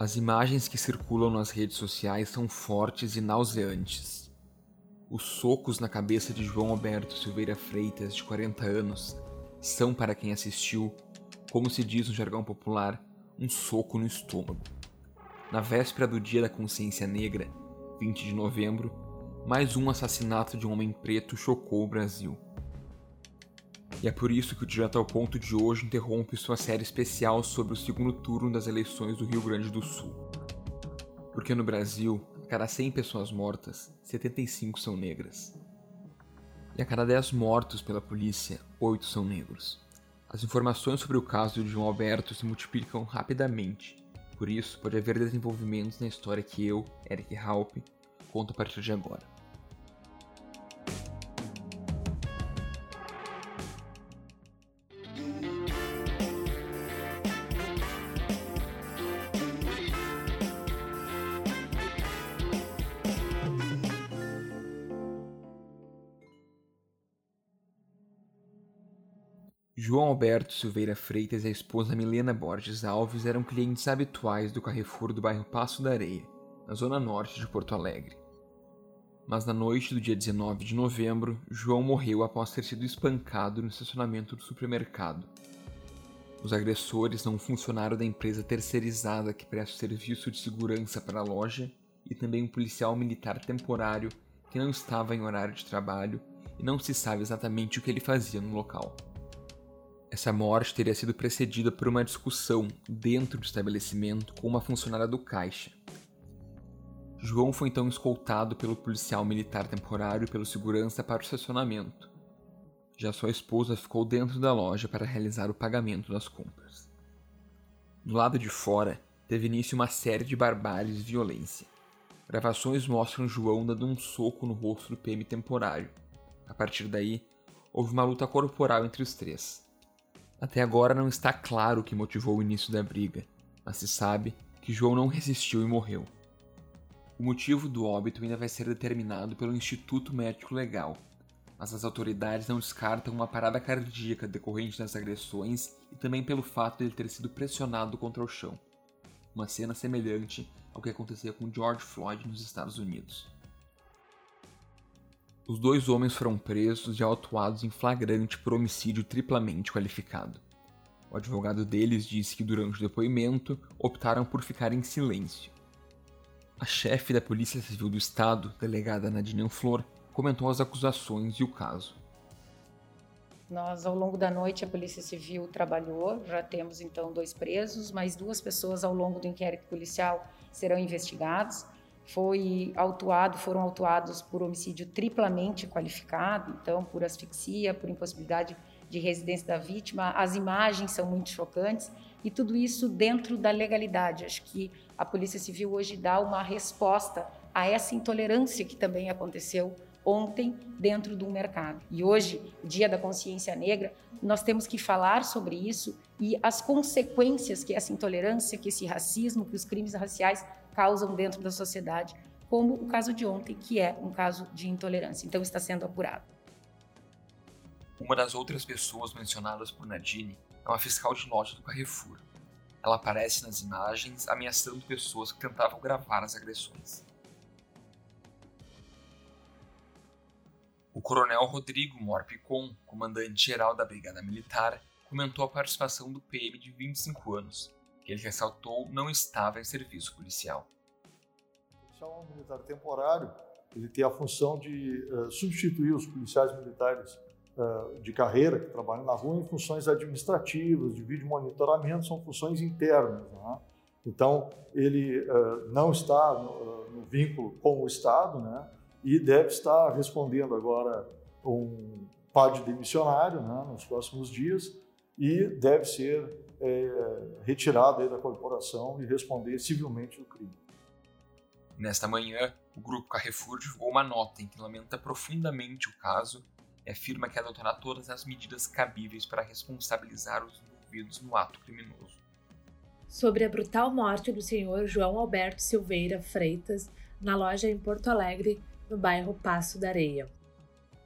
As imagens que circulam nas redes sociais são fortes e nauseantes. Os socos na cabeça de João Alberto Silveira Freitas, de 40 anos, são, para quem assistiu, como se diz no jargão popular, um soco no estômago. Na véspera do Dia da Consciência Negra, 20 de novembro, mais um assassinato de um homem preto chocou o Brasil. E é por isso que o Direto ao Ponto de hoje interrompe sua série especial sobre o segundo turno das eleições do Rio Grande do Sul. Porque no Brasil, a cada 100 pessoas mortas, 75 são negras. E a cada 10 mortos pela polícia, 8 são negros. As informações sobre o caso de João Alberto se multiplicam rapidamente, por isso pode haver desenvolvimentos na história que eu, Eric Halp, conto a partir de agora. João Alberto Silveira Freitas e a esposa Milena Borges Alves eram clientes habituais do Carrefour do bairro Passo da Areia, na zona norte de Porto Alegre. Mas na noite do dia 19 de novembro, João morreu após ter sido espancado no estacionamento do supermercado. Os agressores são um funcionário da empresa terceirizada que presta serviço de segurança para a loja e também um policial militar temporário que não estava em horário de trabalho e não se sabe exatamente o que ele fazia no local. Essa morte teria sido precedida por uma discussão dentro do estabelecimento com uma funcionária do caixa. João foi então escoltado pelo policial militar temporário e pelo segurança para o estacionamento. Já sua esposa ficou dentro da loja para realizar o pagamento das compras. Do lado de fora, teve início uma série de barbáries e violência. Gravações mostram João dando um soco no rosto do PM temporário. A partir daí, houve uma luta corporal entre os três. Até agora não está claro o que motivou o início da briga, mas se sabe que João não resistiu e morreu. O motivo do óbito ainda vai ser determinado pelo Instituto Médico Legal, mas as autoridades não descartam uma parada cardíaca decorrente das agressões e também pelo fato de ele ter sido pressionado contra o chão. Uma cena semelhante ao que acontecia com George Floyd nos Estados Unidos. Os dois homens foram presos e autuados em flagrante por homicídio triplamente qualificado. O advogado deles disse que durante o depoimento optaram por ficar em silêncio. A chefe da Polícia Civil do Estado, delegada Nadine Flor, comentou as acusações e o caso. Nós, ao longo da noite, a Polícia Civil trabalhou, já temos então dois presos, mais duas pessoas ao longo do inquérito policial serão investigados foi autuado, foram autuados por homicídio triplamente qualificado, então por asfixia, por impossibilidade de residência da vítima. As imagens são muito chocantes e tudo isso dentro da legalidade. Acho que a Polícia Civil hoje dá uma resposta a essa intolerância que também aconteceu ontem dentro do mercado. E hoje, Dia da Consciência Negra, nós temos que falar sobre isso e as consequências que essa intolerância, que esse racismo, que os crimes raciais causam dentro da sociedade, como o caso de ontem, que é um caso de intolerância. Então está sendo apurado. Uma das outras pessoas mencionadas por Nadine é uma fiscal de loja do Carrefour. Ela aparece nas imagens ameaçando pessoas que tentavam gravar as agressões. O coronel Rodrigo Morpicon, comandante-geral da Brigada Militar, comentou a participação do PM de 25 anos, ele ressaltou não estava em serviço policial. O policial militar temporário ele tem a função de uh, substituir os policiais militares uh, de carreira que trabalham na rua em funções administrativas, de vídeo monitoramento, são funções internas. Né? Então, ele uh, não está no, no, vínculo com o Estado né? e deve estar respondendo agora um PAD demissionário né? nos próximos dias e deve ser é, retirado da corporação e responder civilmente do crime. Nesta manhã, o grupo Carrefour divulgou uma nota em que lamenta profundamente o caso e afirma que adotará todas as medidas cabíveis para responsabilizar os envolvidos no ato criminoso. Sobre a brutal morte do senhor João Alberto Silveira Freitas na loja em Porto Alegre, no bairro Passo da Areia.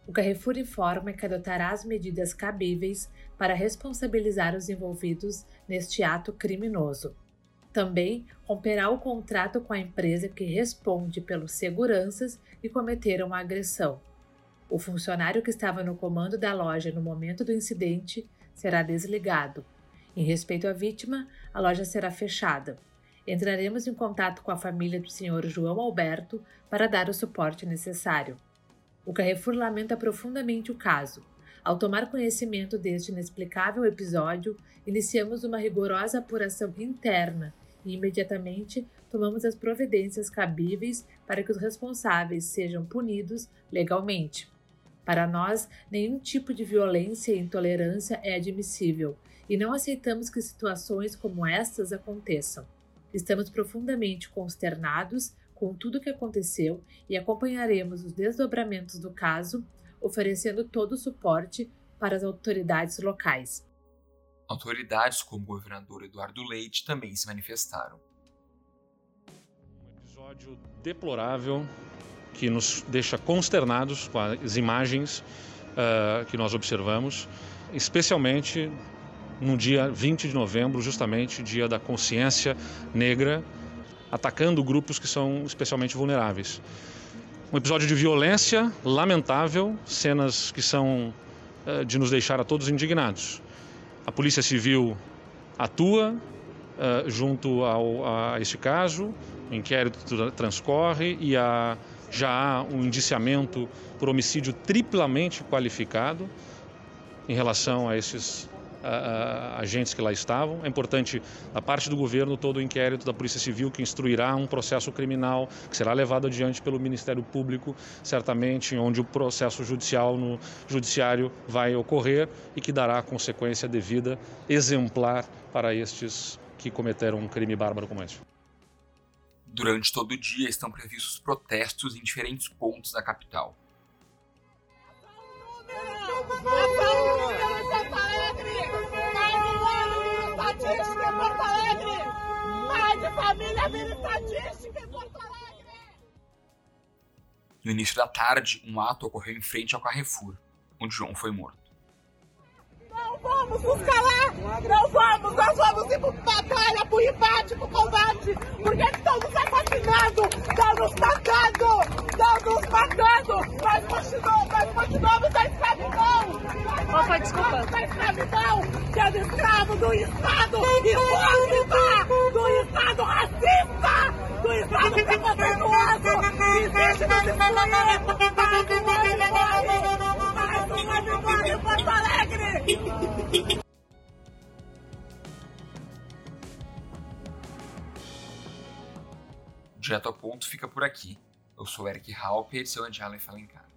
O Carrefour informa que adotará as medidas cabíveis para responsabilizar os envolvidos neste ato criminoso. Também romperá o contrato com a empresa que responde pelos seguranças que cometeram a agressão. O funcionário que estava no comando da loja no momento do incidente será desligado. Em respeito à vítima, a loja será fechada. Entraremos em contato com a família do Sr. João Alberto para dar o suporte necessário. O Carrefour lamenta profundamente o caso. Ao tomar conhecimento deste inexplicável episódio, iniciamos uma rigorosa apuração interna e imediatamente tomamos as providências cabíveis para que os responsáveis sejam punidos legalmente. Para nós, nenhum tipo de violência e intolerância é admissível e não aceitamos que situações como estas aconteçam. Estamos profundamente consternados com tudo o que aconteceu e acompanharemos os desdobramentos do caso, oferecendo todo o suporte para as autoridades locais. Autoridades como o governador Eduardo Leite também se manifestaram. Um episódio deplorável que nos deixa consternados com as imagens uh, que nós observamos, especialmente no dia 20 de novembro, justamente dia da consciência negra, atacando grupos que são especialmente vulneráveis. Um episódio de violência lamentável, cenas que são uh, de nos deixar a todos indignados. A Polícia Civil atua uh, junto ao, a este caso, o inquérito transcorre e a, já há um indiciamento por homicídio triplamente qualificado em relação a esses agentes que lá estavam. É importante, da parte do governo, todo o inquérito da Polícia Civil que instruirá um processo criminal que será levado adiante pelo Ministério Público, certamente, onde o processo judicial no judiciário vai ocorrer e que dará a consequência devida, exemplar para estes que cometeram um crime bárbaro como este. Durante todo o dia estão previstos protestos em diferentes pontos da capital. No início da tarde, um ato ocorreu em frente ao Carrefour, onde João foi morto. Não vamos nos calar! Não vamos! Nós vamos ir por batalha, por embate, por combate! Porque estão nos assassinando! Estão nos matando! Estão nos matando! Nós continuamos, nós continuamos a escravidão! Qual foi a desculpa? A escravidão! Sendo escravo do Estado hipócrita! Do Estado racista! Do Estado preconceituoso! Que deixa nos excluir! Mais uma vitória! Mais uma vitória em Porto Alegre! Direto ao ponto fica por aqui. Eu sou Eric Halper e o Andiala Fala em Casa.